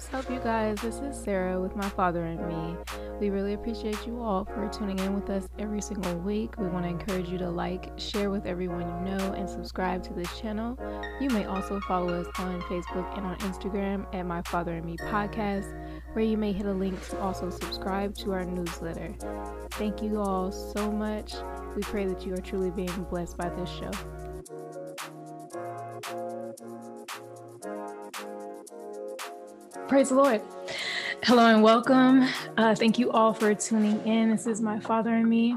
What's up, you guys? This is Sarah with my father and me. We really appreciate you all for tuning in with us every single week. We want to encourage you to like, share with everyone you know, and subscribe to this channel. You may also follow us on Facebook and on Instagram at My Father and Me Podcast, where you may hit a link to also subscribe to our newsletter. Thank you all so much. We pray that you are truly being blessed by this show. Praise the Lord. Hello and welcome. Uh, thank you all for tuning in. This is my father and me.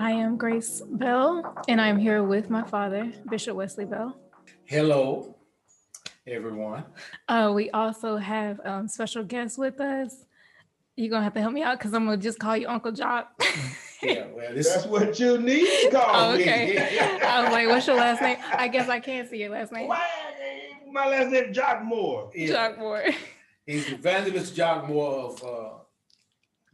I am Grace Bell, and I'm here with my father, Bishop Wesley Bell. Hello, everyone. Uh, we also have um, special guests with us. You're gonna have to help me out because I'm gonna just call you Uncle Jock. Yeah, well, this That's what you need to call Oh, okay. me. I was like, "What's your last name?" I guess I can't see your last name. Why? My last name is Jock Moore. is Jock Moore. He's Evangelist John Moore of uh,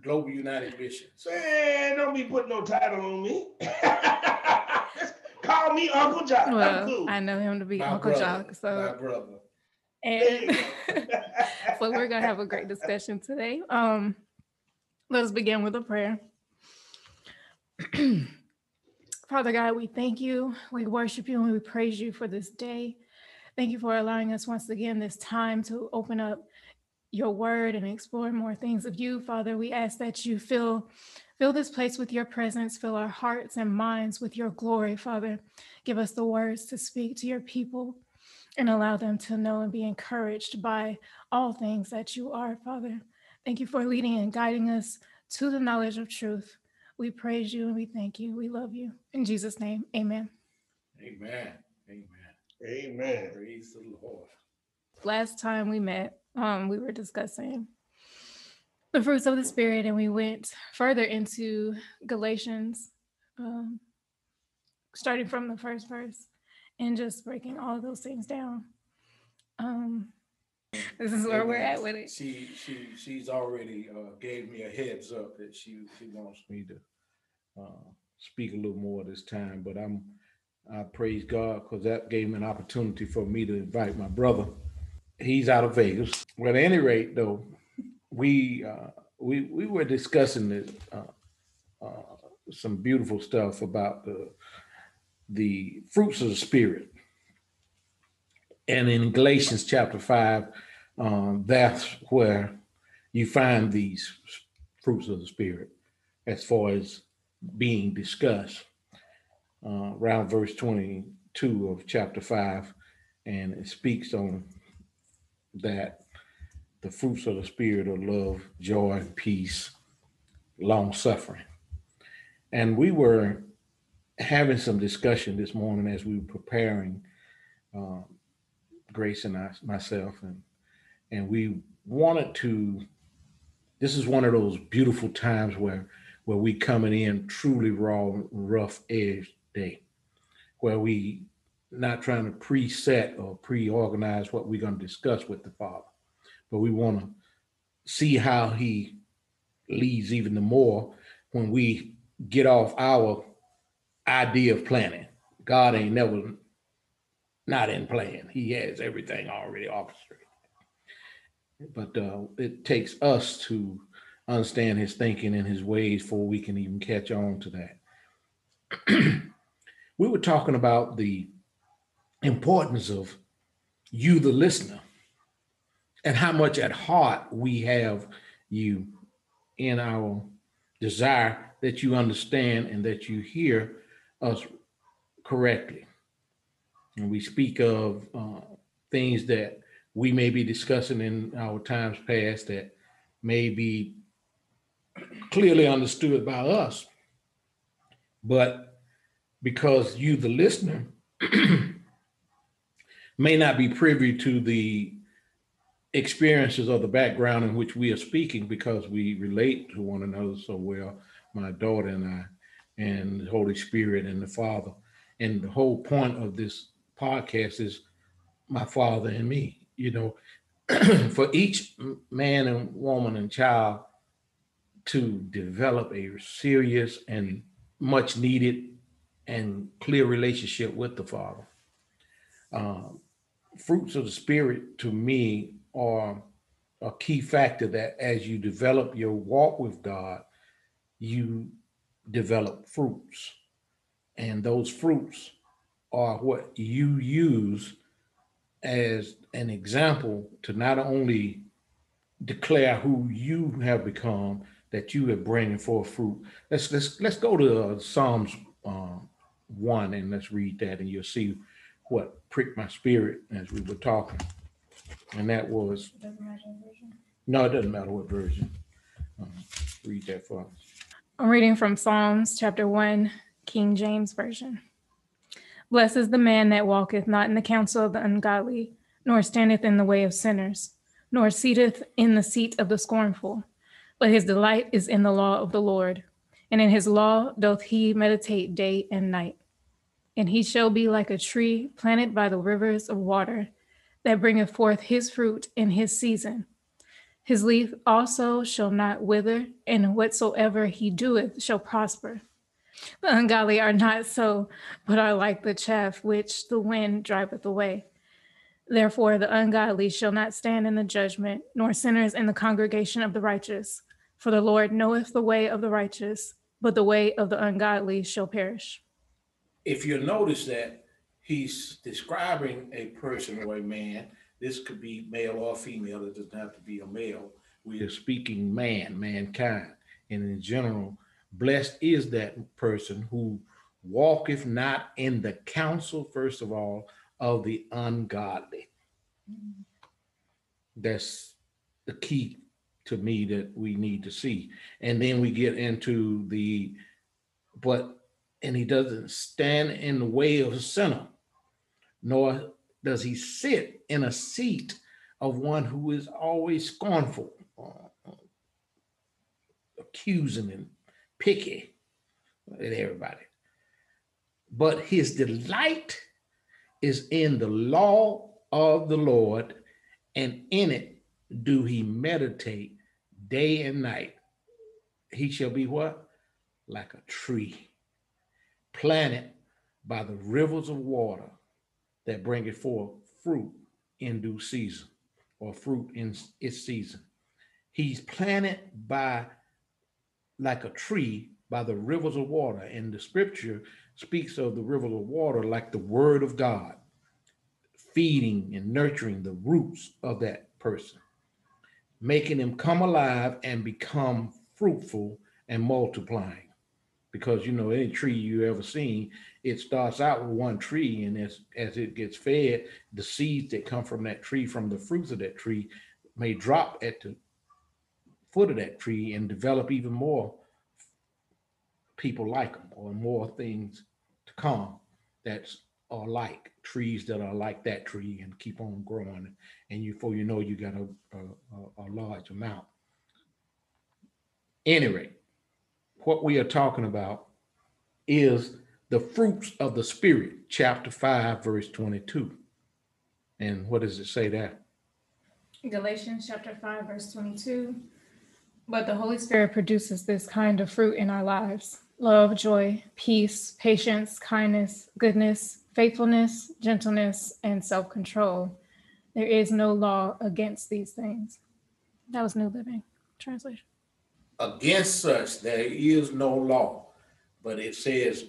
Global United Mission. Man, don't be putting no title on me. Just call me Uncle John. I'm Well, cool. I know him to be My Uncle brother, Jock, my brother. And so we're gonna have a great discussion today. Um, let us begin with a prayer. Father God, we thank you, we worship you, and we praise you for this day. Thank you for allowing us once again this time to open up your word and explore more things of you, Father. We ask that you fill fill this place with your presence, fill our hearts and minds with your glory, Father. Give us the words to speak to your people and allow them to know and be encouraged by all things that you are, Father. Thank you for leading and guiding us to the knowledge of truth. We praise you and we thank you. We love you. In Jesus' name, amen. Amen. Amen. Amen. Praise the Lord. Last time we met, um, we were discussing the fruits of the Spirit, and we went further into Galatians, um, starting from the first verse and just breaking all of those things down. Um, this is where we're at with it. She she she's already uh, gave me a heads up that she she wants me to uh, speak a little more this time. But I'm I praise God because that gave me an opportunity for me to invite my brother. He's out of Vegas. Well, at any rate, though, we uh, we we were discussing uh, uh, some beautiful stuff about the the fruits of the spirit. And in Galatians chapter five, um, that's where you find these fruits of the spirit as far as being discussed uh, around verse 22 of chapter 5 and it speaks on that the fruits of the spirit are love joy peace long suffering and we were having some discussion this morning as we were preparing um, grace and I, myself and and we wanted to this is one of those beautiful times where where we coming in truly raw rough edge day where we not trying to preset or pre-organize what we're going to discuss with the father. But we want to see how he leads even the more when we get off our idea of planning. God ain't never not in plan. He has everything already orchestrated. But uh, it takes us to understand his thinking and his ways before we can even catch on to that. we were talking about the importance of you, the listener, and how much at heart we have you in our desire that you understand and that you hear us correctly. And we speak of uh, things that we may be discussing in our times past that may be clearly understood by us. But because you, the listener, may not be privy to the experiences or the background in which we are speaking because we relate to one another so well, my daughter and I, and the Holy Spirit and the Father. And the whole point of this podcast is my Father and me you know, for each man and woman and child to develop a serious and much needed and clear relationship with the Father. Um, fruits of the Spirit to me are a key factor that as you develop your walk with God, you develop fruits. And those fruits are what you use as an example to not only declare who you have become, that you are bringing forth fruit. Let's let's let's go to uh, Psalms um, one and let's read that, and you'll see what pricked my spirit as we were talking. And that was no, it doesn't matter what version. Uh, read that for us. I'm reading from Psalms chapter 1, King James Version. Blessed is the man that walketh not in the counsel of the ungodly, nor standeth in the way of sinners, nor seateth in the seat of the scornful. But his delight is in the law of the Lord, and in his law doth he meditate day and night. And he shall be like a tree planted by the rivers of water, that bringeth forth his fruit in his season. His leaf also shall not wither, and whatsoever he doeth shall prosper. The ungodly are not so, but are like the chaff which the wind driveth away. Therefore, the ungodly shall not stand in the judgment, nor sinners in the congregation of the righteous. For the Lord knoweth the way of the righteous, but the way of the ungodly shall perish. If you notice that he's describing a person or a man, this could be male or female, it doesn't have to be a male. We are speaking man, mankind. And in general, blessed is that person who walketh not in the counsel, first of all, of the ungodly. That's the key to me that we need to see. And then we get into the, but, and he doesn't stand in the way of a sinner, nor does he sit in a seat of one who is always scornful, uh, accusing and picky at everybody. But his delight is in the law of the Lord, and in it do he meditate day and night. He shall be what? Like a tree planted by the rivers of water that bringeth forth fruit in due season or fruit in its season. He's planted by like a tree by the rivers of water. And the scripture speaks of the rivers of water like the word of God, feeding and nurturing the roots of that person, making them come alive and become fruitful and multiplying. Because you know, any tree you ever seen, it starts out with one tree, and as as it gets fed, the seeds that come from that tree, from the fruits of that tree, may drop at the foot of that tree and develop even more people like them or more things to come that's are like trees that are like that tree and keep on growing. And you before you know you got a, a, a- a large amount. Anyway what we are talking about is the fruits of the spirit chapter 5 verse 22 and what does it say there Galatians chapter 5, verse 22. But the Holy Spirit produces this kind of fruit in our lives love, joy, peace, patience, kindness, goodness, faithfulness, gentleness, and self control. There is no law against these things. That was New Living Translation. Against such there is no law. But it says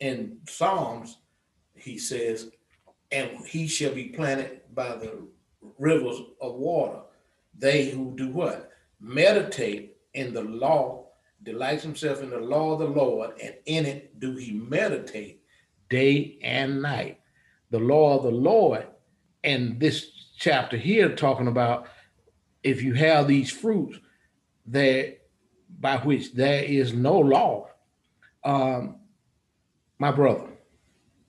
in psalms he says and he shall be planted by the rivers of water. They who do what? Meditate in the law delights himself in the law of the lord and in it do he meditate day and night. The law of the lord and this chapter here talking about if you have these fruits there by which there is no law. Um, my brother,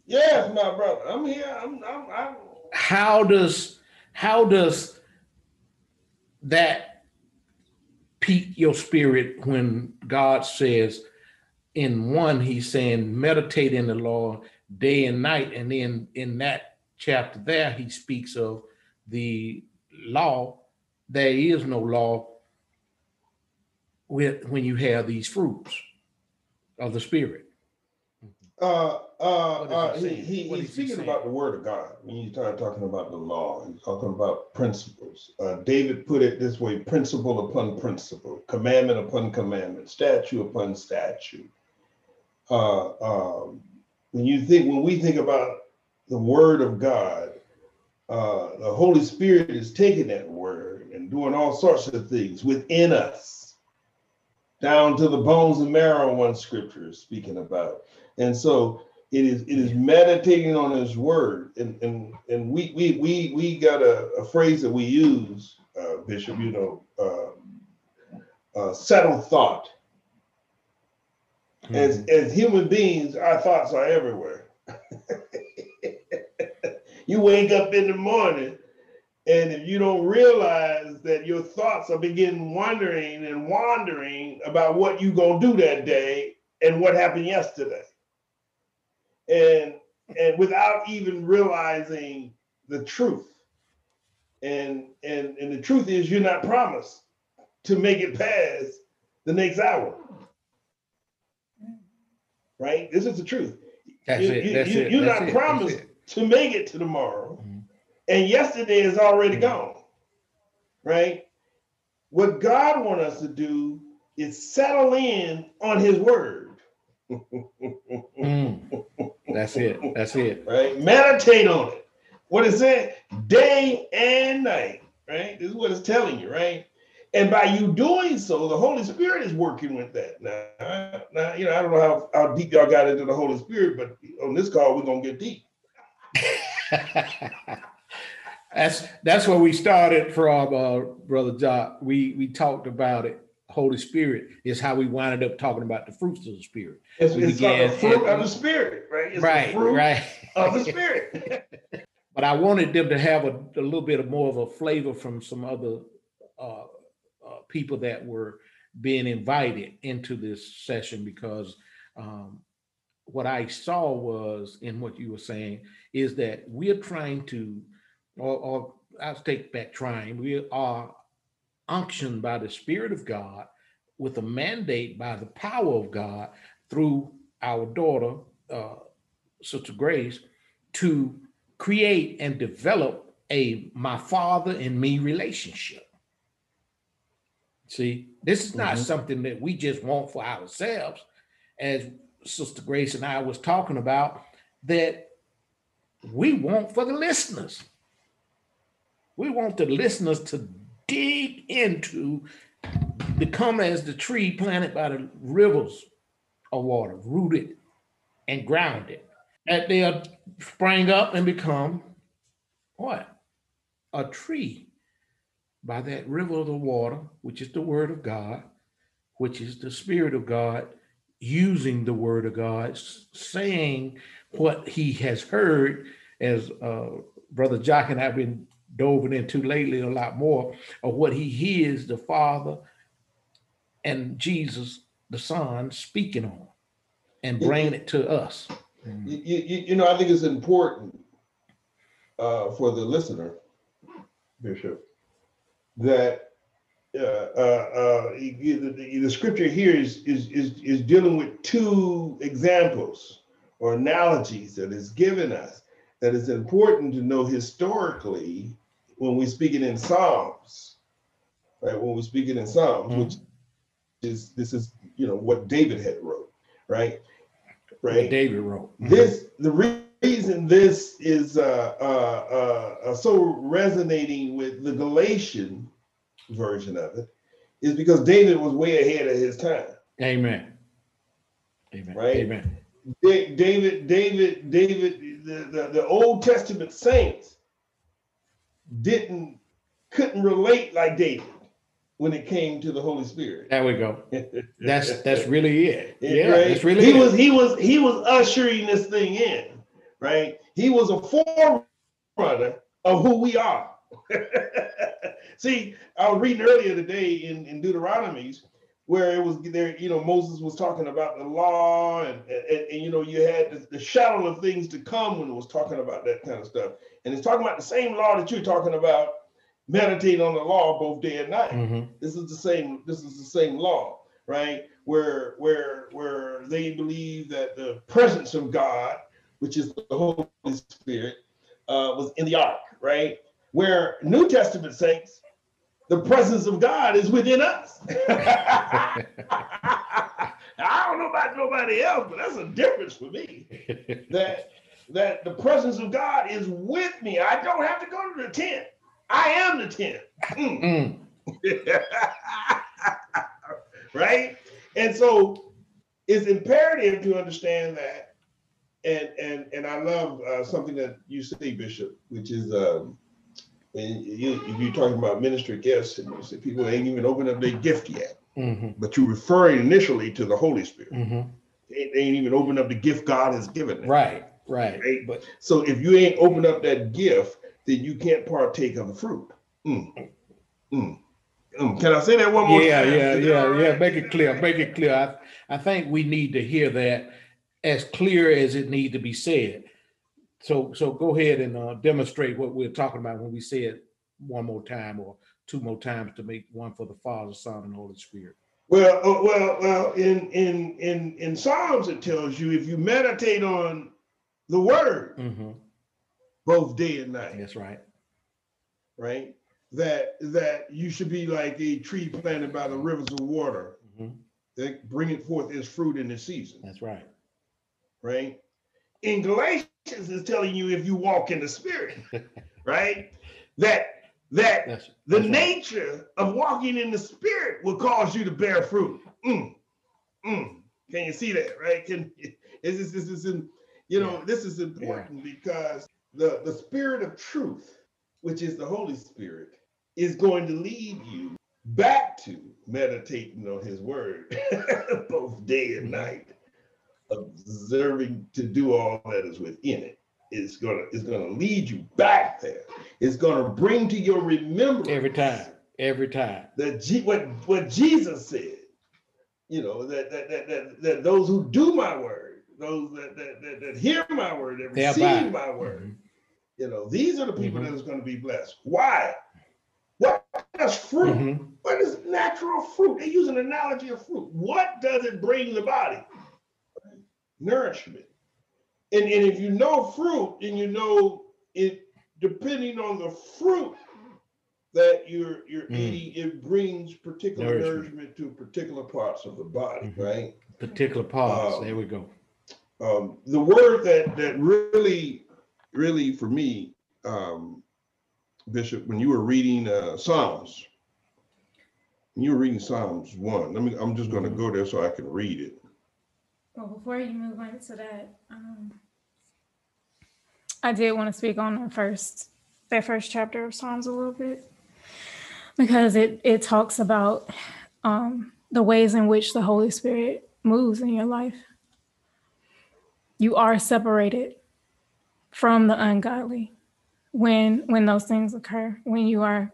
Yes, my brother. I'm here. I'm, I'm, I'm how does how does that pique your spirit when God says in one he's saying meditate in the law day and night and then in that chapter there he speaks of the law there is no law with when you have these fruits of the spirit Uh, uh, uh, he he, he, he's is he speaking about the word of God. When you start talking about the law, he's talking about principles. Uh, David put it this way: principle upon principle, commandment upon commandment, statute upon statute. Uh, um, when you think, when we think about the word of God, uh, the Holy Spirit is taking that word and doing all sorts of things within us, down to the bones and marrow. One scripture is speaking about, and so it is it is meditating on His word, and and and we we we we got a, a phrase that we use, uh, Bishop. You know, uh, uh, settled thought. As as human beings, our thoughts are everywhere. you wake up in the morning, and if you don't realize that your thoughts are beginning wandering and wandering about what you're gonna do that day and what happened yesterday, and and without even realizing the truth, and and and the truth is you're not promised to make it past the next hour. Right? This is the truth. That's you- it. you- That's you- it. you're that's not it, promised to make it to tomorrow, Mhm. And yesterday is already Mhm. gone. Right? What God wants us to do is settle in on His word. Mm. That's it. That's it. Right? Meditate on it. What is it day and night. Right? This is what it's telling you. Right? And by you doing so, the Holy Spirit is working with that. Now, now you know, I don't know how, how deep y'all got into the Holy Spirit, but on this call, we're gonna get deep. that's that's where we started from, uh, brother Jock. We we talked about it. Holy Spirit is how we wound up talking about the fruits of the Spirit. It's, We it's began- fruit of the spirit, right? It's right, the fruit right. of the spirit. but I wanted them to have a, a little bit of more of a flavor from some other uh, uh, people that were being invited into this session because um, what I saw was in what you were saying is that we're trying to, or, or I'll take back trying, we are unctioned by the Spirit of God with a mandate by the power of God through our daughter, uh, Sister Grace, to create and develop a my father and me relationship. See, this is not Mhm. something that we just want for ourselves, as Sister Grace and I was talking about, that we want for the listeners. We want the listeners to dig into, become as the tree planted by the rivers of water, rooted and grounded, that they'll spring up and become what? A tree by that river of the water, which is the word of God, which is the spirit of God, using the word of God, saying what he has heard, as uh, Brother Jock and I've been dove into lately a lot more, of what he hears the Father and Jesus, the Son, speaking on and bringing it to us. you, you, you know, I think it's important uh, for the listener, Bishop, that uh, uh, uh, the, the, the scripture here is, is is is dealing with two examples or analogies that is given us that is important to know historically when we speak it in Psalms, right? When we speak it in Psalms, Mhm. which is this is you know what David had wrote, right? What Right. David wrote. This the re- reason this is uh, uh, uh, uh, so resonating with the Galatian version of it is because David was way ahead of his time. Amen. Amen. Right? Amen. Da- David, David, David, the, the, the Old Testament saints didn't couldn't relate like David when it came to the Holy Spirit. There we go. That's that's really it. Yeah, Right? that's really he it. was he was he was ushering this thing in, right? He was a forerunner of who we are. See, I was reading earlier today in, in Deuteronomies where it was there, you know, Moses was talking about the law and and, and you know, you had the, the shadow of things to come when it was talking about that kind of stuff. And it's talking about the same law that you're talking about, meditate on the law both day and night. Mhm. This is the same. This is the same law. right? Where where where they believe that the presence of God, which is the Holy Spirit, uh, was in the ark, right? Where New Testament saints, the presence of God is within us. I don't know about nobody else, but that's a difference for me. That that the presence of God is with me. I don't have to go to the tent. I am the tent. Mm. Mm, right? And so it's imperative to understand that. And and and I love uh, something that you say, Bishop, which is um, when you if you're talking about ministry gifts, and you say people ain't even opened up their gift yet, mhm, but you're referring initially to the Holy Spirit. mhm. They, they ain't even opened up the gift God has given them. Right, right. Right. But So if you ain't opened up that gift, then you can't partake of the fruit. Mm. Mm. Mm. Can I say that one more yeah, time? yeah, yeah, all yeah. Make it clear. Make it clear. I, I think we need to hear that as clear as it need to be said. So, so go ahead and uh, demonstrate what we're talking about when we say it one more time or two more times to make one for the Father, Son, and Holy Spirit. Well, uh, well, well. In in in in Psalms, it tells you if you meditate on the Word hmm both day and night, That's right. right? That that you should be like a tree planted by the rivers of water hmm that bringeth forth its fruit in the season, That's right. right? In Galatians, it's telling you if you walk in the Spirit, right? That that That's the that's right. nature of walking in the Spirit will cause you to bear fruit. Mm, mm. Can you see that, right? Can is this this is in, you know Yeah. this is important because the the Spirit of truth, which is the Holy Spirit, is going to lead you back to meditating on His Word both day and night, observing to do all that is within. It's gonna it's gonna lead you back there. It's gonna bring to your remembrance Every time. Every time. that G, what what Jesus said. You know that that, that that that those who do my word, those that that that, that hear my word, that Thereby. receive my word. Mhm. You know, these are the people Mhm. that is going to be blessed. Why? What does fruit? Mhm. What is natural fruit? They use an analogy of fruit. What does it bring the body? Nourishment. And, and if you know fruit, and you know it, depending on the fruit that you're you're Mm. eating, it brings particular Nourishment. nourishment. to particular parts of the body, Mhm. right? Particular parts. Um, there we go. um, the word that that really, really for me, um, Bishop, when you were reading uh, Psalms, you were reading Psalms one. Let me. I'm just going to Mhm. go there so I can read it. Well, before you move on to that, um, I did want to speak on the first that first chapter of Psalms a little bit because it it talks about um, the ways in which the Holy Spirit moves in your life. You are separated from the ungodly when when those things occur. When you are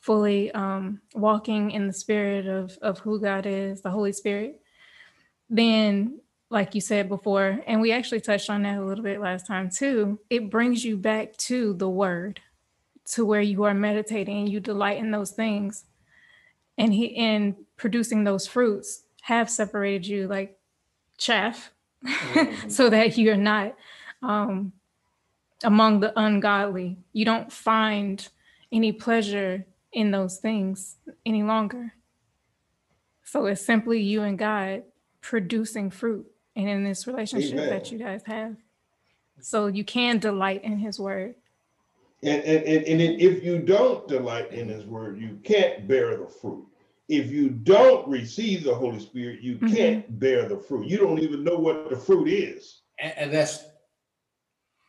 fully um, walking in the spirit of of who God is, the Holy Spirit, then like you said before, and we actually touched on that a little bit last time too, it brings you back to the word, to where you are meditating and you delight in those things. And he in producing those fruits have separated you like chaff, Mhm. so that you're not um, among the ungodly. You don't find any pleasure in those things any longer. So it's simply you and God producing fruit and in this relationship Amen. that you guys have. So you can delight in his word. And and and, and if you don't delight in His word, you can't bear the fruit. If you don't receive the Holy Spirit, you Mhm. can't bear the fruit. You don't even know what the fruit is. And, and that's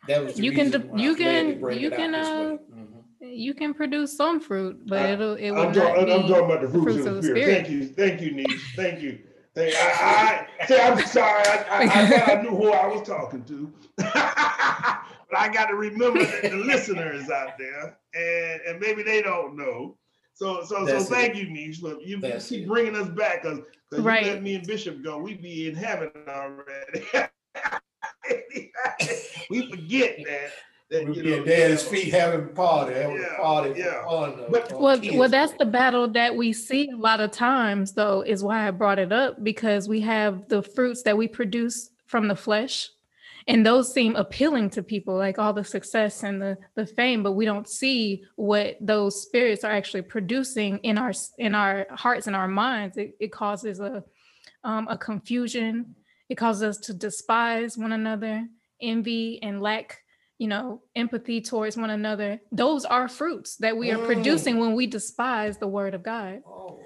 that was the You can de- you was glad to can- you can, this way. uh, Mhm. You can produce some fruit, but I- it'll it will I'm, not talking, be I'm talking about the fruits, fruits of the spirit. Thank you, thank you, niece. Thank you. Thank, I, I say I'm sorry. I, I, I thought I knew who I was talking to, but I got to remember that the listener is out there, and, and maybe they don't know. So so That's so it. thank you, niece. Look, you, you That's keep it. bringing us back because you let me and Bishop go. We'd be in heaven already. we forget that that, We'll you be know, at daddy's feet having a party, having Yeah, a party yeah. fun. But- for Well, kids. well, that's the battle that we see a lot of times, though, is why I brought it up because we have the fruits that we produce from the flesh, and those seem appealing to people, like all the success and the the fame, but we don't see what those spirits are actually producing in our in our hearts and our minds. It, it causes a um, a confusion. It causes us to despise one another, envy, and lack you know, empathy towards one another. Those are fruits that we are Mm. producing when we despise the word of God Oh,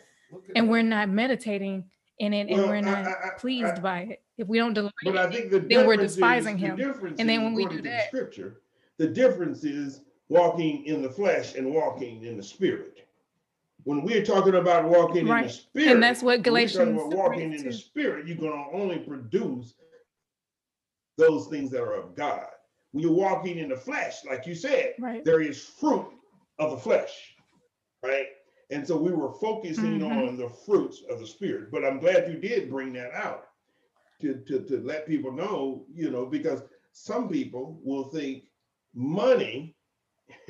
and that. we're not meditating in it and Well, we're not I- I- pleased I- by it. If we don't delight But I in it, think the then we're is- despising the him. And then when we do to that- Scripture, the difference is walking in the flesh and walking in the spirit. When we're talking about walking in the spirit. And that's what when we're talking Galatians about Walking 3 in the spirit, you're gonna only produce those things that are of God. When you're walking in the flesh, like you said, right. there is fruit of the flesh, right? And so we were focusing Mhm. on the fruits of the spirit. But I'm glad you did bring that out to, to, to let people know, you know, because some people will think money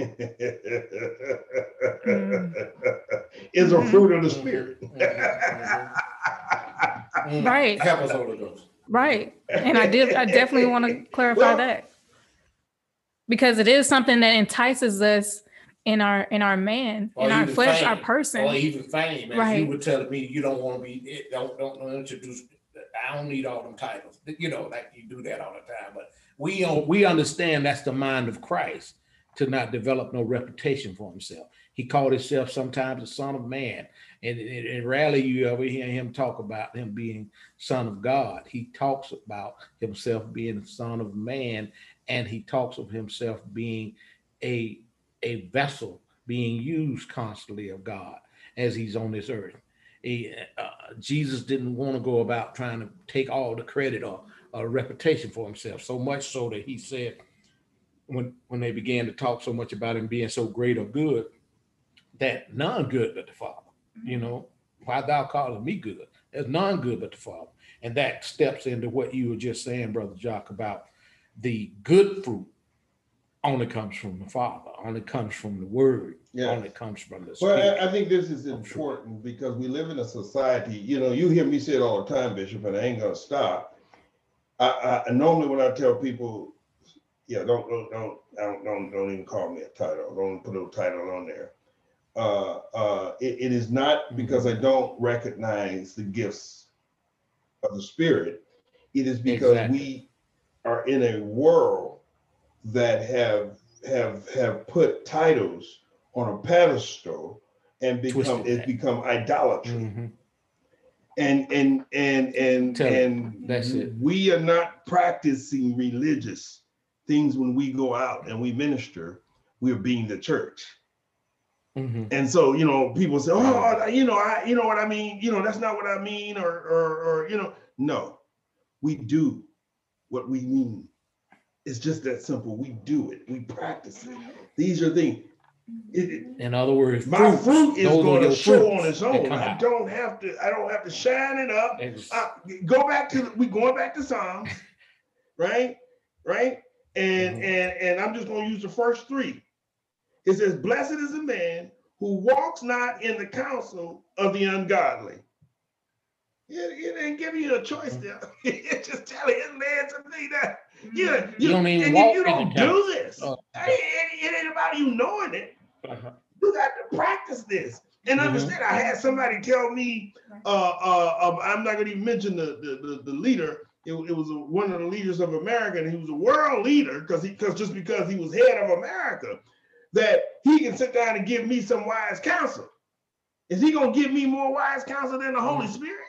is a Mhm. fruit of the spirit. Mhm, mhm, mhm. Right. Help us, Holy Ghost. Right. And I did I definitely want to clarify Well- that. Because it is something that entices us in our in our man, Or in our flesh, our person. Or even fame, as Right. you were telling me, you don't want to be, eh, don't, don't, don't introduce, I don't need all them titles, you know, like you do that all the time, but we don't, we understand that's the mind of Christ to not develop no reputation for himself. He called himself sometimes the son of man. And, and, and rarely you ever hear him talk about him being son of God. He talks about himself being son of man, and he talks of himself being a, a vessel being used constantly of God as he's on this earth. He, uh, Jesus didn't want to go about trying to take all the credit or, or reputation for himself, so much so that he said, when when they began to talk so much about him being so great or good, that none good but the Father. You know, why thou calling me good? There's none good but the Father. And that steps into what you were just saying, Brother Jock, about the good fruit only comes from the Father, only comes from the Word, Yeah. only comes from the Well, Spirit. I, I think this is I'm sure. important because we live in a society, you know, you hear me say it all the time, Bishop, and I ain't gonna stop. I, I normally when I tell people, yeah, don't, don't, don't, don't, don't, don't even call me a title. Don't put a title on there. Uh, uh, it, it is not because I don't recognize the gifts of the Spirit. It is because Exactly. we are in a world that have have have put titles on a pedestal and become it's become idolatry Mhm. and and and and Tell it. and That's it. we are not practicing religious things when we go out and we minister we're being the church Mhm. and so you know people say oh you know i you know what i mean you know that's not what i mean or or, or you know no we do what we mean it's just that simple we do it we practice it these are things it, it- In other words, my fruits, fruit is going to show on its own. I out. don't have to. I don't have to shine it up. Uh, go back to we going back to Psalms, right? Right? And Mhm. and and I'm just going to use the first three. It says, "Blessed is a man who walks not in the counsel of the ungodly." It, it ain't giving you a choice Mhm. there. It's just telling it man to me that yeah, Mhm. You don't even and walk you in the don't do this. Oh. It, it- it ain't about you knowing it Uh-huh. you got to practice this and Mhm. understand. I had somebody tell me, uh, uh, um, I'm not going to even mention the the, the, the leader. It, it was a, one of the leaders of America, and he was a world leader because he because just because he was head of America, that he can sit down and give me some wise counsel. Is he going to give me more wise counsel than the Holy Spirit?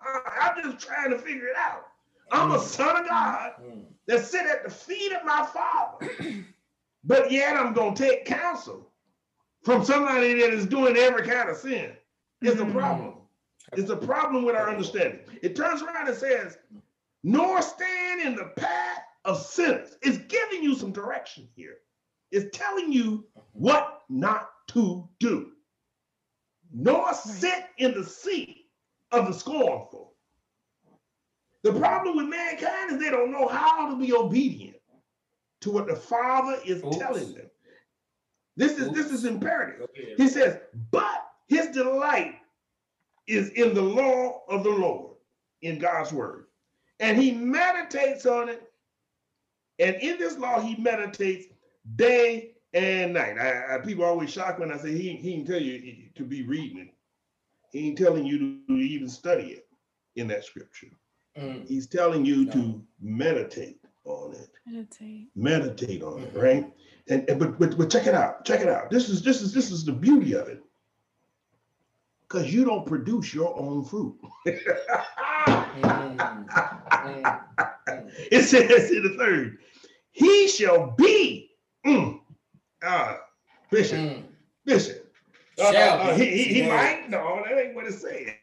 Uh, I'm just trying to figure it out. I'm a son of God Mm. that sit at the feet of my father. but yet I'm gonna take counsel from somebody that is doing every kind of sin. It's a problem. It's a problem with our understanding. It turns around and says, nor stand in the path of sinners. It's giving you some direction here. It's telling you what not to do. Nor sit in the seat of the scornful. The problem with mankind is they don't know how to be obedient. to what the Father is Oops. telling them. This is this is imperative. He says, but his delight is in the law of the Lord, in God's word. And he meditates on it. And in this law, he meditates day and night. I, I- people always shocked when I say he, he can tell you to be reading it. He ain't telling you to even study it in that scripture. Mm. He's telling you No. to meditate on it Meditate. meditate on it, Mhm. right? And, and but, but but check it out, check it out. This is this is this is the beauty of it. Because you don't produce your own fruit. Mm. Mm. Mm. it says in the third, he shall be mm, uh, bishop, Mm. bishop. Uh, uh, he, he, he Yeah. might no, that ain't what it said.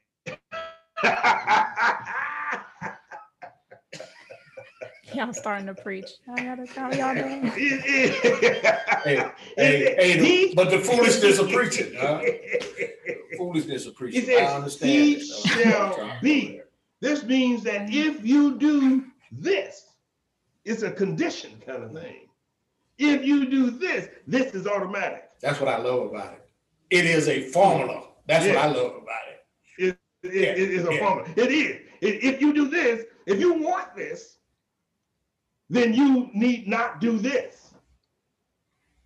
Y'all starting to preach. I gotta tell y'all doing. Hey, hey, hey, but the foolishness of preaching, huh? Foolishness of preaching. says, I understand. "He it, shall be." This means that if you do this, it's a condition kind of thing. If you do this, this is automatic. That's what I love about it. It is a formula. That's Yeah. what I love about it. It- it- it is a Yeah. formula. It is. If you do this, if you want this, then you need not do this.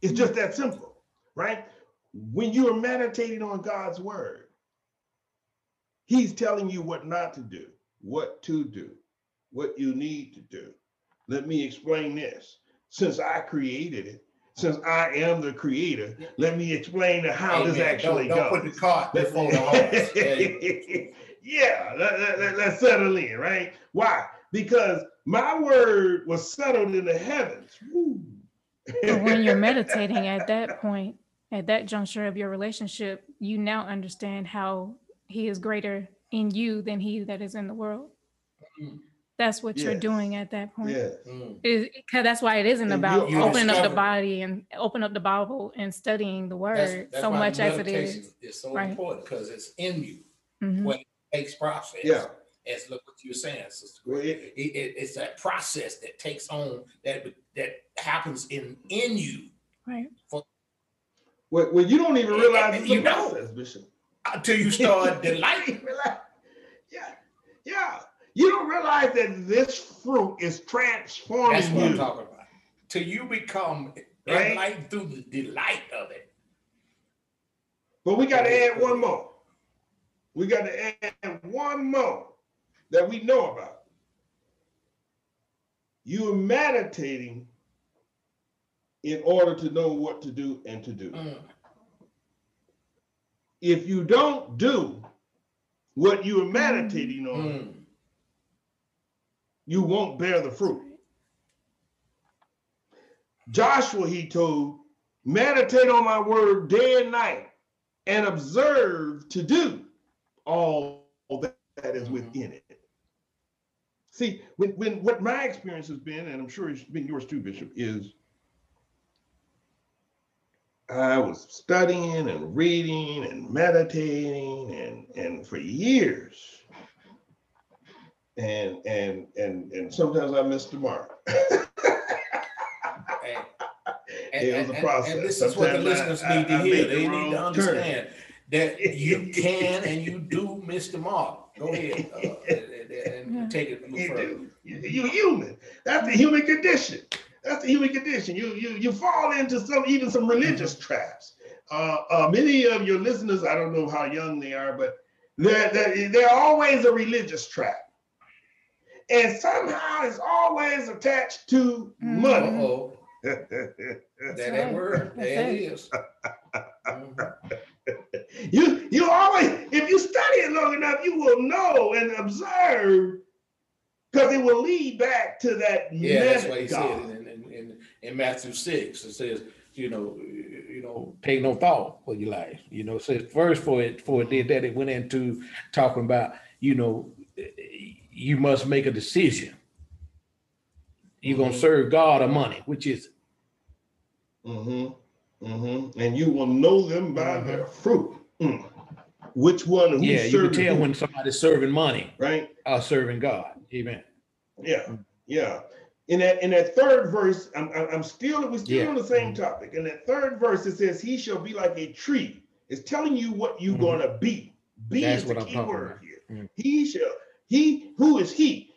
It's just that simple, right? When you are meditating on God's word, He's telling you what not to do, what to do, what you need to do. Let me explain this. Since I created it, since I am the creator, let me explain how this actually don't, don't goes. put the cart before the horse. Yeah, yeah, let, let, let, let's settle in, right? Why? Because my word was settled in the heavens. When you're meditating at that point, at that juncture of your relationship, you now understand how he is greater in you than he that is in the world. Mm-hmm. That's what you're doing at that point. yeah. Mm. Is because that's why it isn't And about you- you opening up the body and open up the Bible and studying the word That's- that's so much as it is. meditation is. is so Right. important because it's in you. Mhm. When it takes process. Yeah. As look what you're saying, Sister Well, it- It- it- it's that process that takes on that that happens in in you Right. Well, well, you don't even realize it's You a don't. process, Bishop. until you start delighting. Yeah, yeah. You don't realize that this fruit is transforming you. That's what I'm talking about. Till you become Right. enlightened through the delight of it. But we got to add one more. We got to add one more that we know about. You are meditating in order to know what to do and to do. Mm. If you don't do what you are meditating on, Mm. You won't bear the fruit. Joshua, he told, meditate on my word day and night and observe to do all that, is Mhm. within it. See, when, when what my experience has been, and I'm sure it's been yours too, Bishop, is I was studying and reading and meditating and and for years. And and and and sometimes I missed the mark. And, It was a process. and this is what the listeners I- need to I hear. make the They need wrong to turn. understand that you can and you do miss the mark. Go ahead uh, and, and- and take it a little You further. do. You, you human. That's the human condition. That's the human condition. You you you fall into some even some religious Mm-hmm. traps. Uh, uh, many of your listeners, I don't know how young they are, but they're, they're, they're always a religious trap. And somehow it's always attached to money. Uh-oh, that, that right. word, That's there it it. is. Mhm. you you always if you study it long enough, you will know and observe because it will lead back to that Yeah, that's what he God. said in, in, in, in Matthew six. It says, you know, you know, take no thought for your life. You know, it says first for it for it did that it went into talking about, you know, you must make a decision. You're gonna Mhm. serve God or money, which is Mm-hmm. Mm-hmm. And you will know them by Mhm. their fruit. Mm. Which one? Yeah, you can tell who, when somebody's serving money right? or serving God. Amen. Yeah, yeah. in that in that third verse, I'm I'm, still we're still Yeah. on the same topic. In that third verse, it says, "He shall be like a tree." It's telling you what you're Mhm. gonna be. Be That's is the I'm key word about. here. Mm. He shall. He who is he?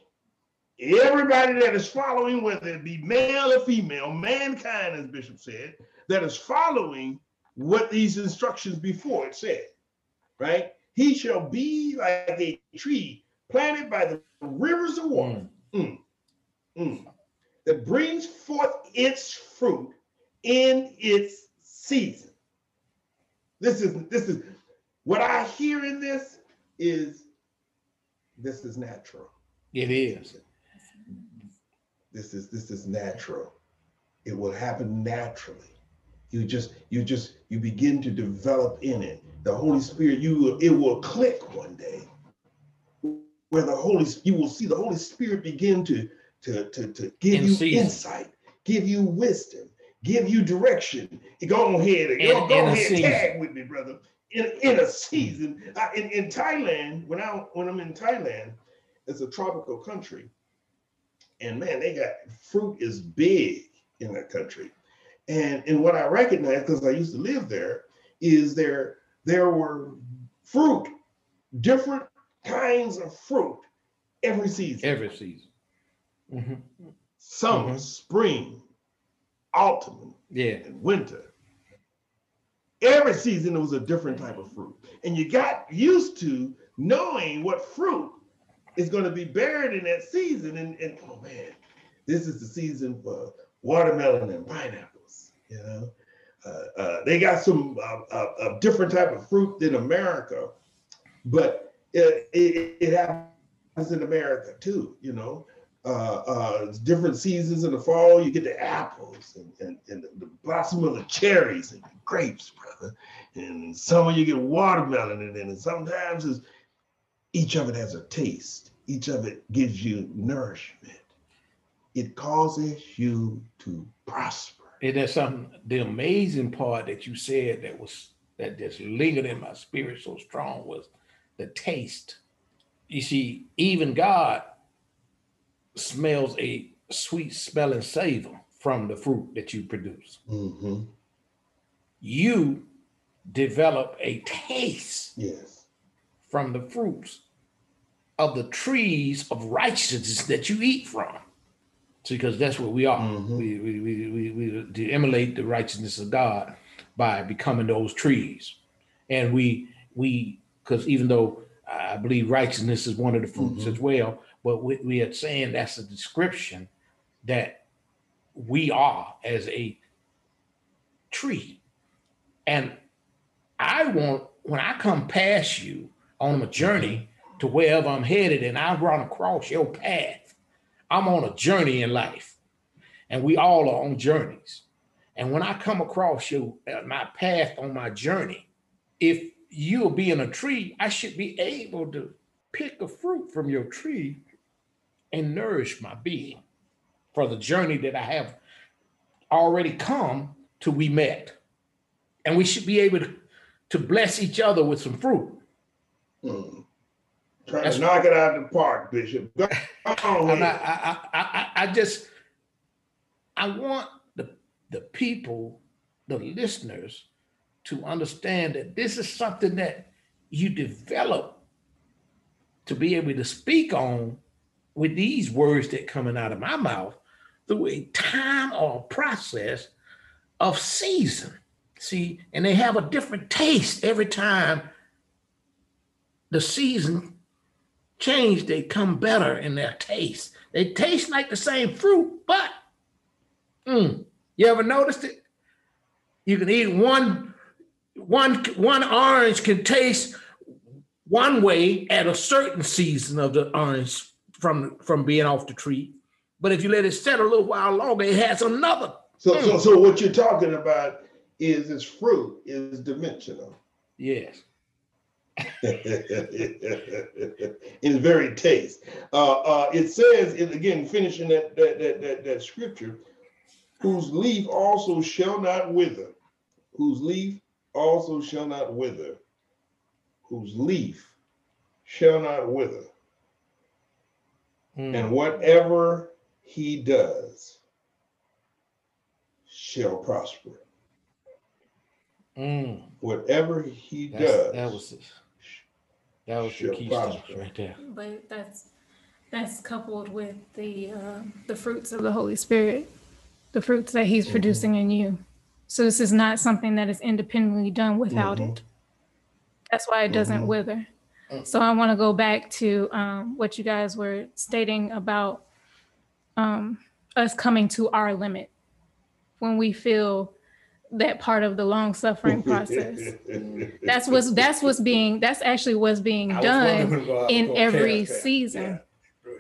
Everybody that is following, whether it be male or female, mankind, as Bishop said, that is following what these instructions before it said, right? He shall be like a tree planted by the rivers of water Mm. mm, that brings forth its fruit in its season. This is this is what I hear in this is this is natural. It is. This is this is natural. It will happen naturally. You just you just you begin to develop in it. The Holy Spirit, you will it will click one day where the Holy you will see the Holy Spirit begin to to to, to give In you season. insight, give you wisdom, give you direction. Go ahead, In- go, go in ahead, season. tag with me, brother. In, in a season, I, in, in Thailand, when I when I'm in Thailand, it's a tropical country, and man, they got fruit is big in that country. And and what I recognize because I used to live there is there there were fruit, different kinds of fruit every season. Every season. Mhm. Summer, Mhm. spring, autumn, Yeah. and winter. Every season it was a different type of fruit. And you got used to knowing what fruit is going to be buried in that season. And, and oh man, this is the season for watermelon and pineapples. You know, uh, uh, they got some uh, uh, different type of fruit than America, but it, it, it happens in America too. You know, uh, uh, different seasons in the fall, you get the apples and, and, and the blossom of the cherries and the grapes, brother. And summer you get watermelon, and then sometimes it's, each of it has a taste. Each of it gives you nourishment. It causes you to prosper. And there's something, the amazing part that you said that was, that just lingered in my spirit so strong was the taste. You see, even God smells a sweet smelling savor from the fruit that you produce. Mhm. You develop a taste Yes. from the fruits of the trees of righteousness that you eat from. Because that's what we are. Mhm. We, we, we, we, we emulate the righteousness of God by becoming those trees. And we, we, because even though I believe righteousness is one of the fruits Mhm. as well, but we, we are saying that's a description that we are as a tree. And I want, when I come past you on a journey to wherever I'm headed and I run across your path, I'm on a journey in life. And we all are on journeys. And when I come across you, uh, my path on my journey, if you'll be in a tree, I should be able to pick a fruit from your tree and nourish my being for the journey that I have already come to we met. And we should be able to, to bless each other with some fruit. Mm. Trying That's- to knock it out of the park, Bishop. Go on I. I, I, I, I just, I want the, the people, the listeners to understand that this is something that you develop to be able to speak on with these words that coming out of my mouth through a time or process of season. See, and they have a different taste every time the season change, they come better in their taste. They taste like the same fruit, but mm, you ever noticed it? You can eat one, one, one orange can taste one way at a certain season of the orange from from being off the tree, but if you let it set a little while longer, it has another. So, so, so what you're talking about is its fruit is dimensional. Yes. in very taste. Uh, uh, it says, again, finishing that that, that that that scripture, whose leaf also shall not wither, whose leaf also shall not wither, whose leaf shall not wither, Mm. and whatever he does shall prosper. Mm, Whatever he that's- does. that was that was the shall key stuff right there. But that's that's coupled with the uh, the fruits of the Holy Spirit, the fruits that He's Mhm. producing in you. So this is not something that is independently done without Mhm. it. That's why it doesn't Mhm. wither. Mm. So I want to go back to um, what you guys were stating about um, us coming to our limit when we feel that part of the long suffering process. That's what's that's what's being that's actually what's being done wondering why I was in every season. Yeah,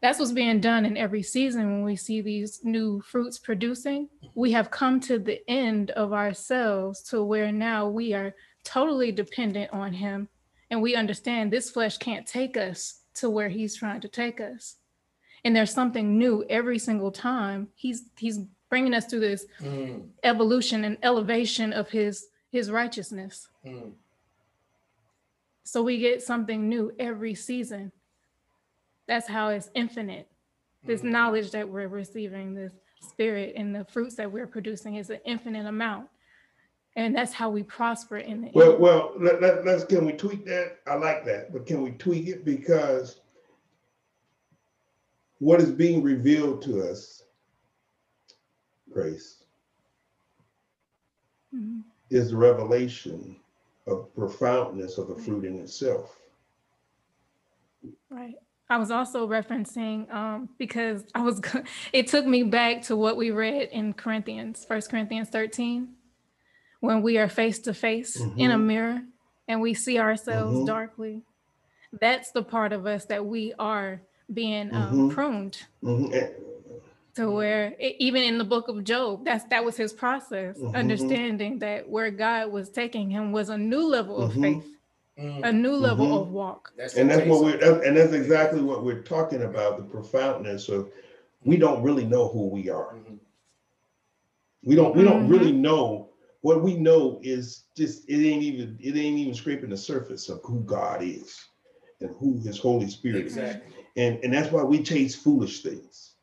That's what's being done in every season when we see these new fruits producing. We have come to the end of ourselves to where now we are totally dependent on Him. And we understand this flesh can't take us to where He's trying to take us. And there's something new every single time. He's He's bringing us through this Mm, evolution and elevation of His His righteousness. mm. So we get something new every season. That's how it's infinite. This Mhm. knowledge that we're receiving, this spirit and the fruits that we're producing is an infinite amount. And that's how we prosper in the Well, end. well, let, let, let's, can we tweak that? I like that, but can we tweak it? Because what is being revealed to us, Grace, Mhm. is the revelation of profoundness of the fruit in itself. Right. I was also referencing um, because I was it took me back to what we read in Corinthians, First Corinthians 13, when we are face to face in a Mhm. mirror and we see ourselves Mhm. darkly. That's the part of us that we are being um, Mhm. pruned Mhm. To where e- even in the book of Job, that's that was his process, Mhm. understanding that where God was taking him was a new level of Mhm. faith, Mm. a new level of walk. That's And that's what we're, of and that's exactly what we're talking about, the profoundness of, we don't really know who we are. We don't, we don't really know. What we know is just, it ain't even, it ain't even scraping the surface of who God is and who his Holy Spirit is. And, and that's why we chase foolish things.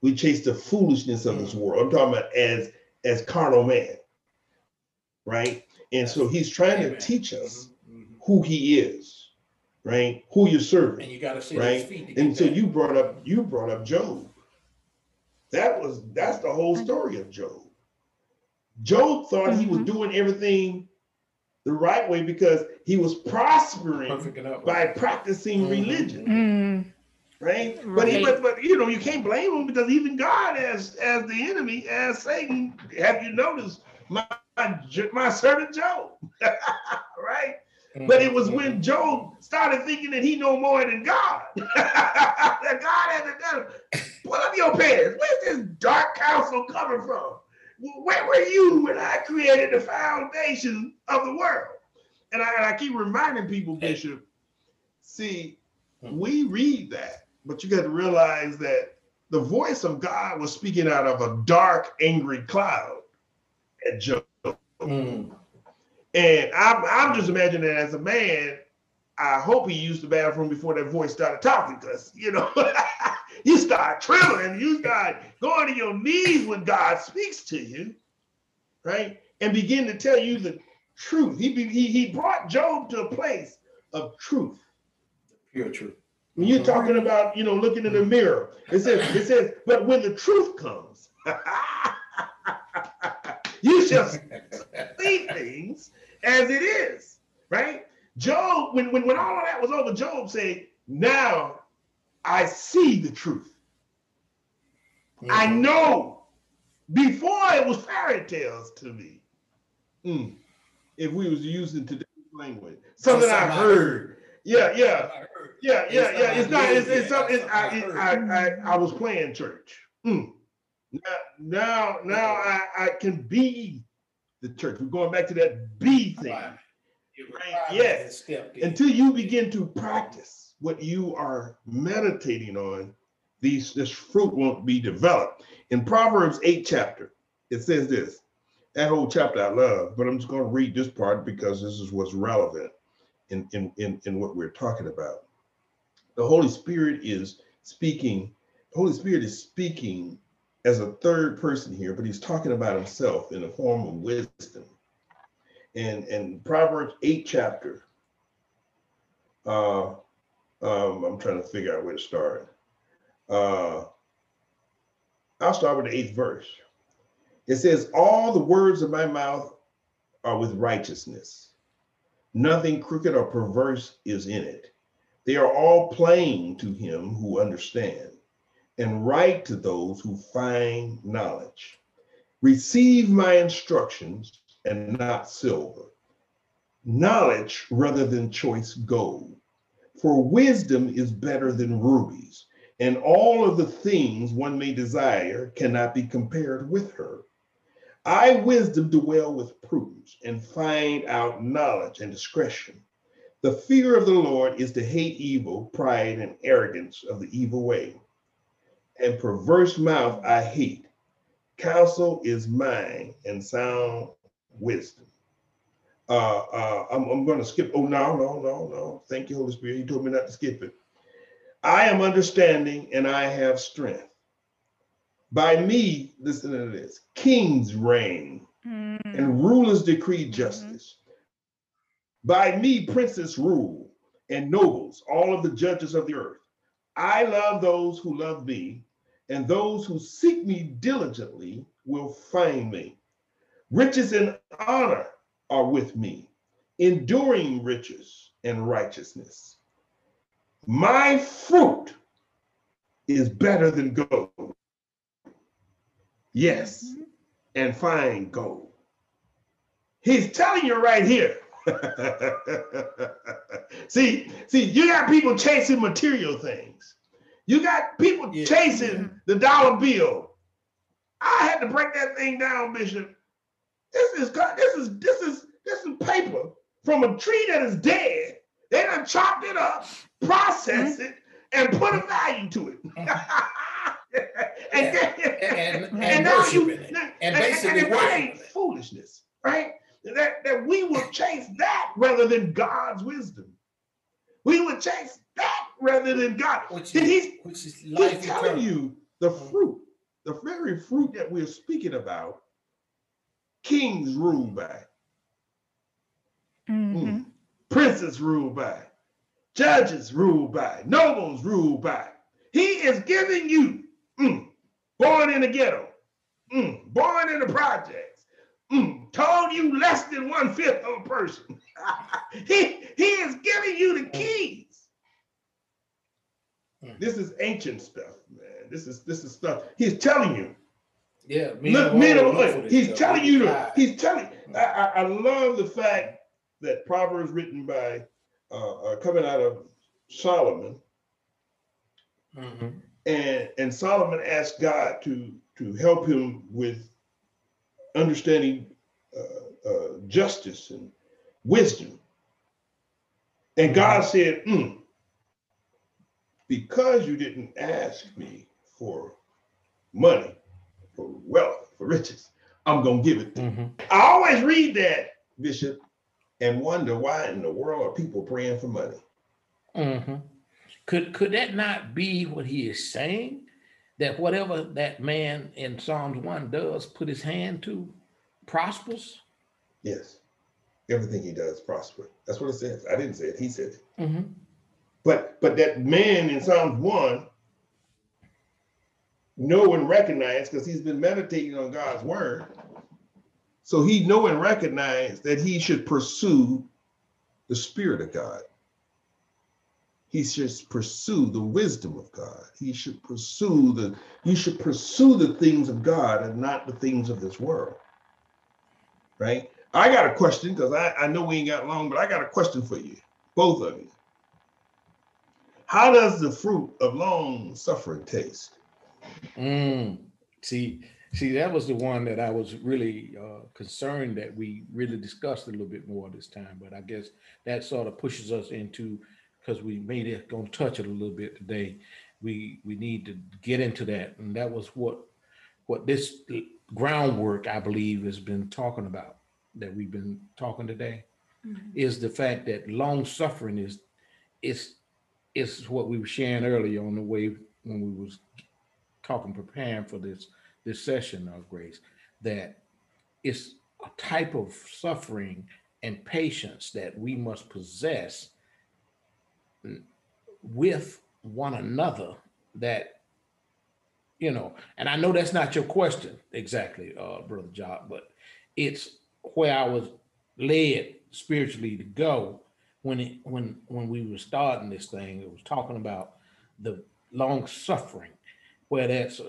We chase the foolishness of this world. I'm talking about as, as carnal man. Right? And so he's trying to teach us Mhm, mhm. who he is, right? Who you're serving. And you gotta at right? his feet And so that. you brought up you brought up Job. That was that's the whole story of Job. Job thought he was Mhm. doing everything the right way because he was prospering by practicing Mhm. religion, Mm, right? But, he, but but you know you can't blame him because even God as as the enemy as Satan. Have you noticed my my, my servant Job, right? But it was when Job started thinking that he know more than God. that God hasn't done it. Pull up your pants. Where's this dark counsel coming from? Where were you when I created the foundation of the world? And I, and I keep reminding people, Bishop, see, we read that, but you got to realize that the voice of God was speaking out of a dark, angry cloud at Job. Mm. And I'm, I'm just imagining as a man, I hope he used the bathroom before that voice started talking because, you know, you start trembling, you start going to your knees when God speaks to you, right? And begin to tell you the truth. He, he, he brought Job to a place of truth. Pure truth. When you're Mhm. talking about, you know, looking in the mirror, it says, it says, but when the truth comes, you shall see things as it is, right? Job, when, when, when all of that was over, Job said, now I see the truth. I Mhm. know. Before it was fairy tales to me. Mm. If we was using today's language, something I heard. Yeah, yeah. Yeah, yeah, It's yeah. It's not. It's, it's something. I, I I. I, I was playing church. Mm. Now, now, now I, I can be the church. We're going back to that be thing. Yes. step. Until you begin to practice what you are meditating on, these this fruit won't be developed. In Proverbs 8 chapter, it says this. That whole chapter I love, but I'm just going to read this part because this is what's relevant in, in, in, in what we're talking about. The Holy Spirit is speaking the Holy Spirit is speaking as a third person here, but he's talking about himself in the form of wisdom. And and Proverbs 8 chapter. Uh um, I'm trying to figure out where to start. Uh I'll start with the eighth verse. It says, All the words of my mouth are with righteousness. Nothing crooked or perverse is in it. They are all plain to him who understand, and right to those who find knowledge. Receive my instructions and not silver, knowledge rather than choice gold. For wisdom is better than rubies, and all of the things one may desire cannot be compared with her. I, wisdom, dwell with prudence and find out knowledge and discretion. The fear of the Lord is to hate evil, pride, and arrogance of the evil way. And perverse mouth I hate. Counsel is mine and sound wisdom. Uh, uh, I'm, I'm going to skip. Oh, no, no, no, no. Thank you, Holy Spirit. You told me not to skip it. I am understanding and I have strength. By me, listen to this kings reign Mm, and rulers decree justice. By me, princes rule and nobles, all of the judges of the earth. I love those who love me, and those who seek me diligently will find me. Riches and honor are with me, enduring riches and righteousness. My fruit is better than gold. Yes, mhm. and fine gold. He's telling you right here. see, see, you got people chasing material things. You got people Yeah. chasing the dollar bill. I had to break that thing down, Bishop. This is this is this is this is paper from a tree that is dead. They done chopped it up, processed it, and put a value to it. and, then- And, and, and now you and, And and- basically and that worshiping ain't it. foolishness, right? That that we will chase that rather than God's wisdom. We would chase that rather than God. Which is, he? which is He's telling you the fruit, the very fruit that we're speaking about. Kings rule by, Mhm. princes rule by, judges rule by, nobles rule by. He is giving you, mm, born in the ghetto, mm, born in the projects, mm, told you less than one fifth of a person. he, he is giving you the keys. Mm. This is ancient stuff, man. This is this is stuff. He's telling you. Yeah. me Look, and men look oil. for this He's stuff. telling you to. He's telling. I, I, I love the fact that Proverbs written by uh, uh, coming out of Solomon, Mhm. and and Solomon asked God to to help him with understanding uh, uh, justice and wisdom. And God said, "Mm, because you didn't ask me for money, for wealth, for riches, I'm gonna give it to you." Mhm. I always read that, Bishop, and wonder why in the world are people praying for money. Mhm. Could could that not be what he is saying? That whatever that man in Psalms one does, put his hand to, prospers. Yes, everything he does prosper. That's what it says. I didn't say it. He said it. Mhm. But but that man in Psalms one know and recognize because he's been meditating on God's word. So he know and recognize that he should pursue the spirit of God. He should pursue the wisdom of God. He should pursue the you should pursue the things of God and not the things of this world. Right? I got a question because I, I know we ain't got long, but I got a question for you, both of you. How does the fruit of long suffering taste? Mm. See, see, that was the one that I was really uh, concerned that we really discussed a little bit more this time. But I guess that sort of pushes us into because we made it going to touch it a little bit today. We we need to get into that, and that was what what this groundwork I believe has been talking about that we've been talking today Mhm. is the fact that long suffering is is is what we were sharing earlier on the way when we was talking, preparing for this this session of grace, that it's a type of suffering and patience that we must possess with one another that you know and i know that's not your question exactly uh brother job but it's where i was led spiritually to go when it when when we were starting this thing. It was talking about the long suffering where that's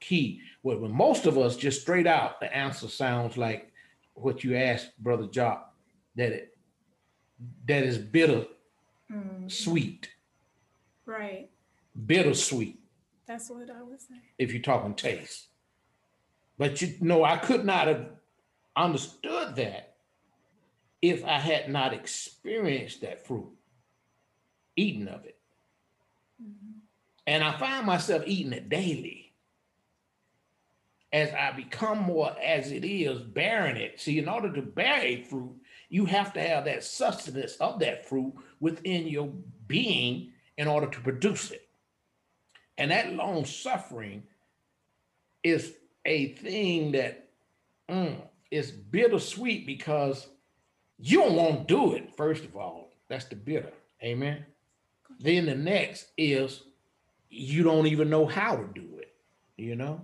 key where when most of us just straight out the answer sounds like what you asked brother job that it that is bitter Mm, sweet right. bittersweet That's what I was saying. if you're talking taste. But you know, I could not have understood that if I had not experienced that fruit, eating of it. Mhm. And I find myself eating it daily. As I become more as it is, bearing it. See, in order to bear a fruit, you have to have that sustenance of that fruit within your being in order to produce it. And that long suffering is a thing that mm, is bittersweet because you don't want to do it, first of all. That's the bitter. Amen. Then the next is you don't even know how to do it, you know?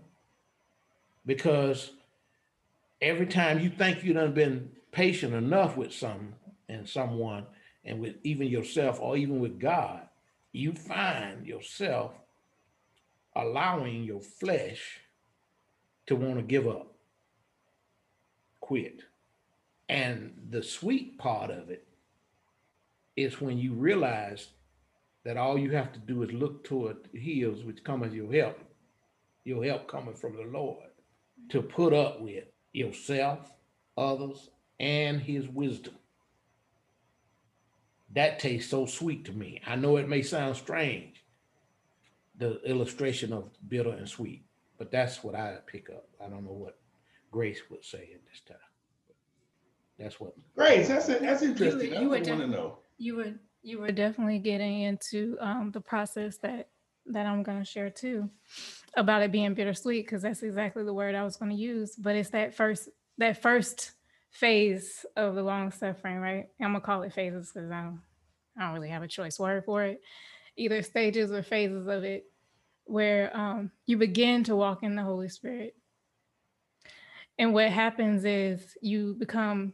Because every time you think you done been patient enough with some and someone and with even yourself or even with God, you find yourself allowing your flesh to want to give up, quit. And the sweet part of it is when you realize that all you have to do is look toward the hills which come as your help, your help coming from the Lord, to put up with yourself, others, and his wisdom. That tastes so sweet to me. I know it may sound strange, the illustration of bitter and sweet, but that's what I pick up. I don't know what Grace would say at this time. That's what Grace, that's it. That's interesting. you I were want to know. You were you were definitely getting into um, the process that that I'm going to share too about it being bittersweet because that's exactly the word I was going to use. But it's that first that first phase of the long suffering, right? I'm gonna call it phases because I don't I don't really have a choice word for it. Either stages or phases of it where um, you begin to walk in the Holy Spirit. And what happens is you become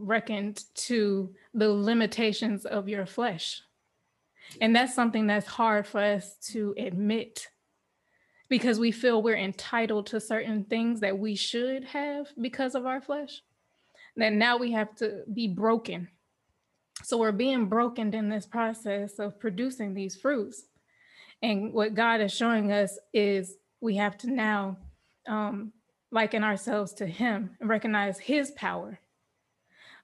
reckoned to the limitations of your flesh. And that's something that's hard for us to admit because we feel we're entitled to certain things that we should have because of our flesh. That now we have to be broken. So we're being broken in this process of producing these fruits. And what God is showing us is we have to now um, liken ourselves to Him and recognize His power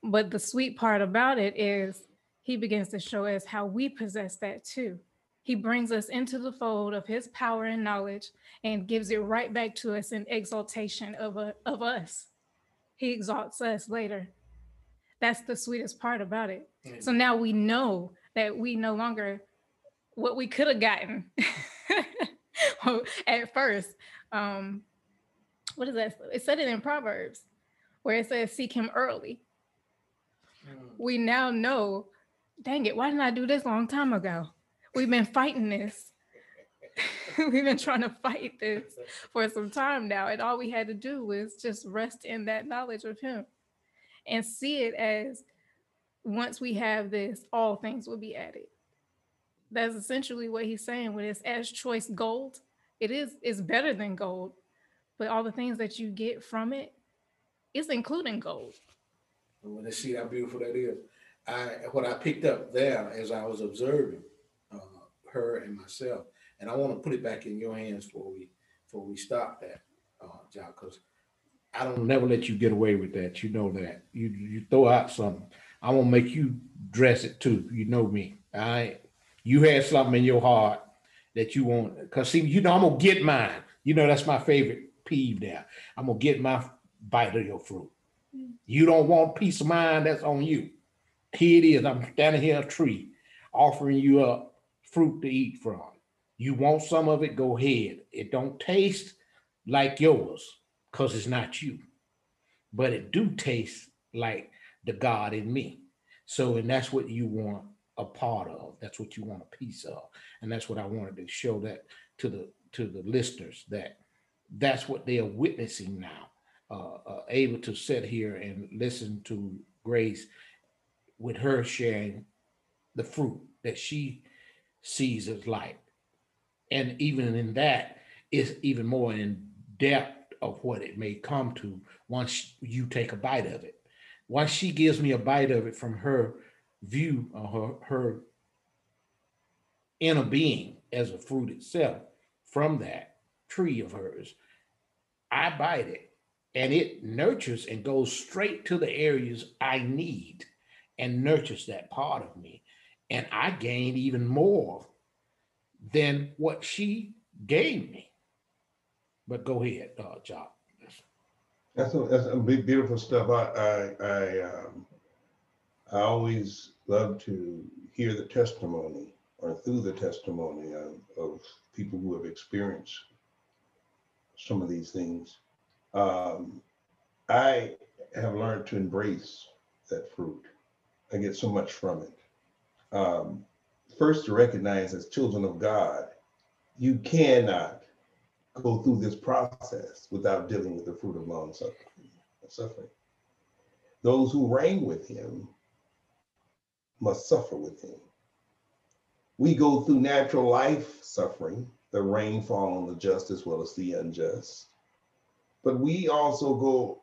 but the sweet part about it is he begins to show us how we possess that too. He brings us into the fold of his power and knowledge and gives it right back to us in exaltation of, a, of us. He exalts us later. That's the sweetest part about it. So now we know that we no longer what we could have gotten at first. Um, what is that? It said it in Proverbs where it says, Seek him early Mm. we now know, dang it, why didn't I do this long time ago? We've been fighting this. We've been trying to fight this for some time now. And all we had to do was just rest in that knowledge of him and see it as once we have this, all things will be added. That's essentially what he's saying with this as choice gold. It is is better than gold, but all the things that you get from it is including gold. And when they see how beautiful that is, I what I picked up there as I was observing uh, her and myself, and I want to put it back in your hands before we before we stop that, uh, John, because I don't. never let you get away with that. You know that. You you throw out something, I'm gonna make you dress it too. You know me. I you had something in your heart that you want. Cause see, you know, I'm gonna get mine. You know, that's my favorite peeve there. I'm gonna get my bite of your fruit. You don't want peace of mind, that's on you. Here it is. I'm standing here a tree, offering you up fruit to eat from. You want some of it, go ahead. It don't taste like yours because it's not you, but it do taste like the God in me. So, and that's what you want a part of. That's what you want a piece of, and that's what I wanted to show that to the to the listeners that that's what they are witnessing now. Uh, uh, able to sit here and listen to Grace with her sharing the fruit that she sees as light. And even in that, it's even more in depth of what it may come to once you take a bite of it. Once she gives me a bite of it from her view of her, her inner being as a fruit itself from that tree of hers, I bite it and it nurtures and goes straight to the areas I need and nurtures that part of me. And I gain even more than what she gave me. But go ahead, uh, Jock. That's a, that's a beautiful stuff. I, I, I, um, I always love to hear the testimony or through the testimony of, of people who have experienced some of these things. Um, I have learned to embrace that fruit. I get so much from it. Um, first, to recognize as children of God, you cannot go through this process without dealing with the fruit of long suffering. Those who reign with him must suffer with him. We go through natural life suffering, the rainfall on the just as well as the unjust. But we also go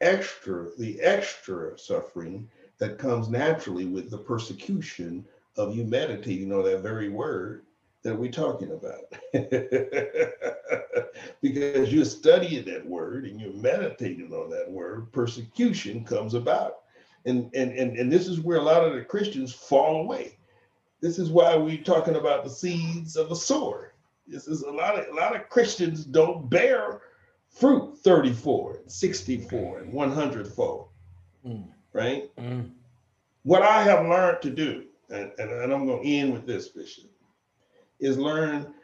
extra, the extra suffering that comes naturally with the persecution of you meditating on that very word that we're talking about. because you're studying that word and you're meditating on that word, persecution comes about. And, and, and, and this is where a lot of the Christians fall away. This is why we're talking about the seeds of the sword. This is a lot of a lot of Christians don't bear fruit 34, 64, and 100 fold. Mm. Right? Mm. What I have learned to do, and, and, and I'm going to end with this, Bishop, is learn.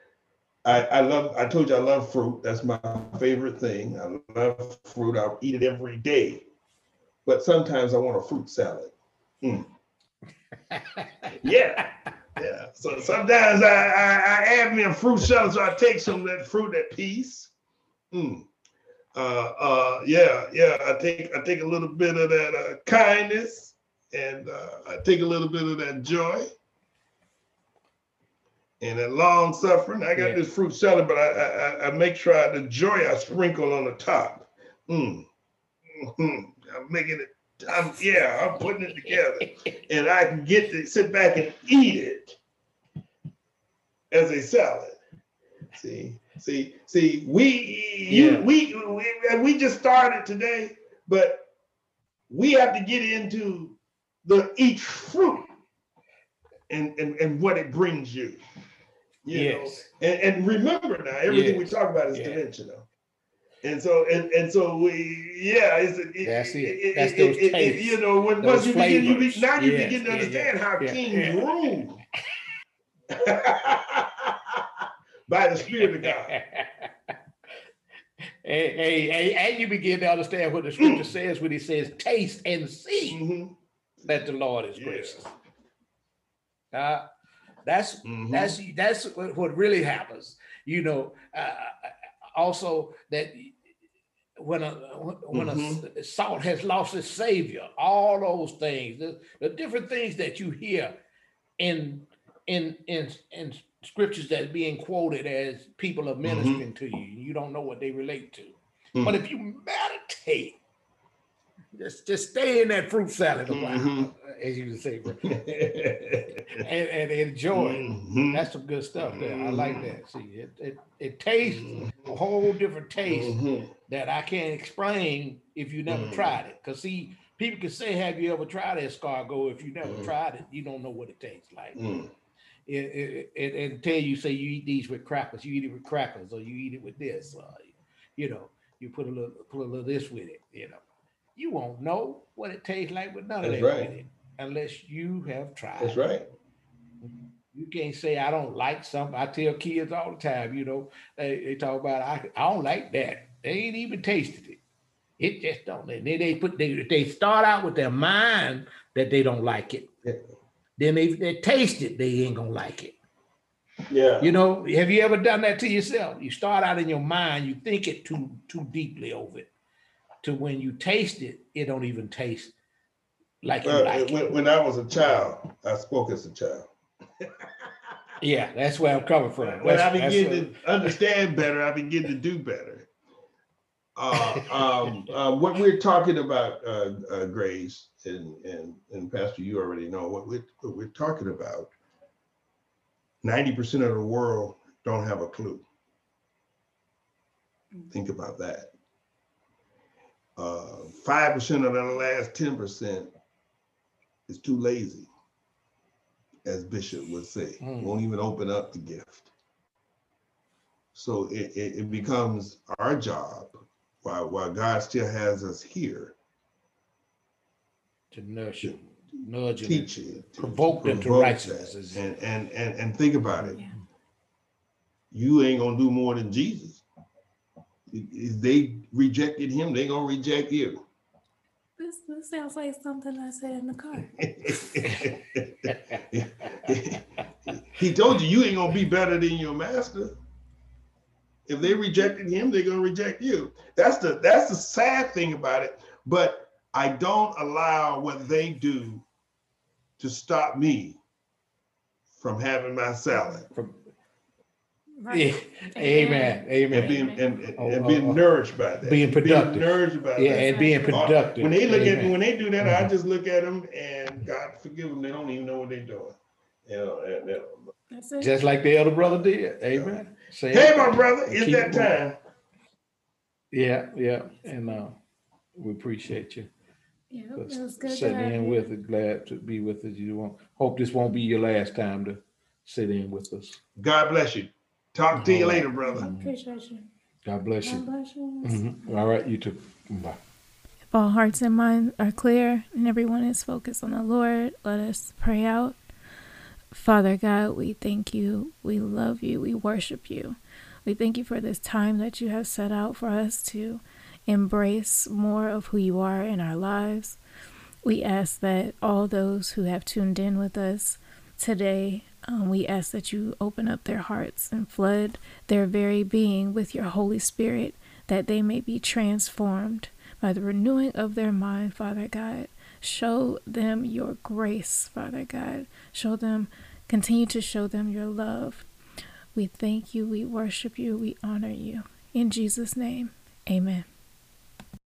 I, I love, I told you I love fruit. That's my favorite thing. I love fruit. I'll eat it every day. But sometimes I want a fruit salad. Mm. yeah. Yeah. So sometimes I, I, I, add me a fruit salad. So I take some of that fruit, that piece. Mm. Uh, uh, yeah, yeah. I take I take a little bit of that uh, kindness, and uh, I take a little bit of that joy, and that long suffering. I got yeah. this fruit salad, but I, I, I make sure I, the joy I sprinkle on the top. Mm. Mm-hmm. I'm making it. I'm yeah. I'm putting it together, and I can get to sit back and eat it as a salad. See, see, see. We you yeah. we, we we just started today, but we have to get into the each fruit and and and what it brings you. You yes. know, and, and remember now, everything yes. we talk about is yeah. dimensional. And so and, and so we yeah it's it, that's it, it that's those it, tastes, you know when once you begin you be, now you yes. begin to understand how yeah, kings rule by the spirit of God. Hey, hey, and you begin to understand what the scripture says when he says, taste and see mm-hmm. that the Lord is gracious. Uh, that's mm-hmm. that's that's what really happens. You know, uh, also that when a when mm-hmm. a salt has lost its savior, all those things, the, the different things that you hear in in in in scriptures that's being quoted as people are mm-hmm. ministering mm-hmm. to you, you don't know what they relate to. Mm-hmm. But if you meditate just just stay in that fruit salad a while, mm-hmm. as you can say, and, and enjoy mm-hmm. That's some good stuff there. I like that. See, it it, it tastes a whole different taste mm-hmm. that I can't explain if you never mm-hmm. tried it. Cause see, people can say, "Have you ever tried escargot?" If you never mm-hmm. tried it, you don't know what it tastes like. It, tell you say you eat these with crackers, you eat it with crackers, or you eat it with this, you know, you put a little put a little this with it, you know you won't know what it tastes like with none of that right. with it unless you have tried. That's right. You can't say I don't like something. I tell kids all the time, you know, they, they talk about I, I don't like that. They ain't even tasted it. It just don't. They, they put they they start out with their mind that they don't like it. Then they they taste it, they ain't gonna like it. Yeah. You know, have you ever done that to yourself? You start out in your mind, you think it too too deeply over it. To when you taste it, it don't even taste like Well, uh, like it. when, when I was a child, I spoke as a child. Yeah, that's where I'm coming from. When I That's- that's begin to understand better, I begin to do better. Uh, um, uh, what we're talking about, uh, uh, Grace and, and, and Pastor, you already know what we're, what we're talking about. Ninety percent of the world don't have a clue. Think about that. Uh, Five percent of the last ten percent is too lazy, as Bishop would say, Mm. won't even open up the gift. So it, it, it becomes our job, while, while God still has us here, to nurture, nudge them, teach it. to provoke them to righteousness. And, and, and, and think about it. Yeah. You ain't gonna do more than Jesus. If they rejected him, they gonna reject you. This, this sounds like something I said in the car. he told you you ain't gonna be better than your master. If they rejected him, they're gonna reject you. That's the that's the sad thing about it. But I don't allow what they do to stop me from having my salad From- Right. Yeah, Amen. and Amen. being and, and, Oh, and oh, being oh. nourished by that. Being productive. nourished by Yeah, that. and being productive. When they look at Amen. when they do that, I Mhm. just look at them and God forgive them. They don't even know what they're doing. You know, and, and- That's it. Just like the elder brother did. Amen. Say hey, it. my brother, And it's that it moving. time. Yeah, yeah. And uh, we appreciate you Yeah, for it was good to sitting in with us. Glad to be with us. You won't hope this won't be your last time to sit in with us. God bless you. Talk to you later, brother. I appreciate you. God bless God you. bless you. Mhm. All right, you too. Bye. If all hearts and minds are clear and everyone is focused on the Lord, let us pray out. Father God, we thank you. We love you. We worship you. We thank you for this time that you have set out for us to embrace more of who you are in our lives. We ask that all those who have tuned in with us today, um, we ask that you open up their hearts and flood their very being with your Holy Spirit, that they may be transformed by the renewing of their mind, Father God. Show them your grace, Father God. Show them, continue to show them your love. We thank you, we worship you, we honor you. In Jesus' name, amen.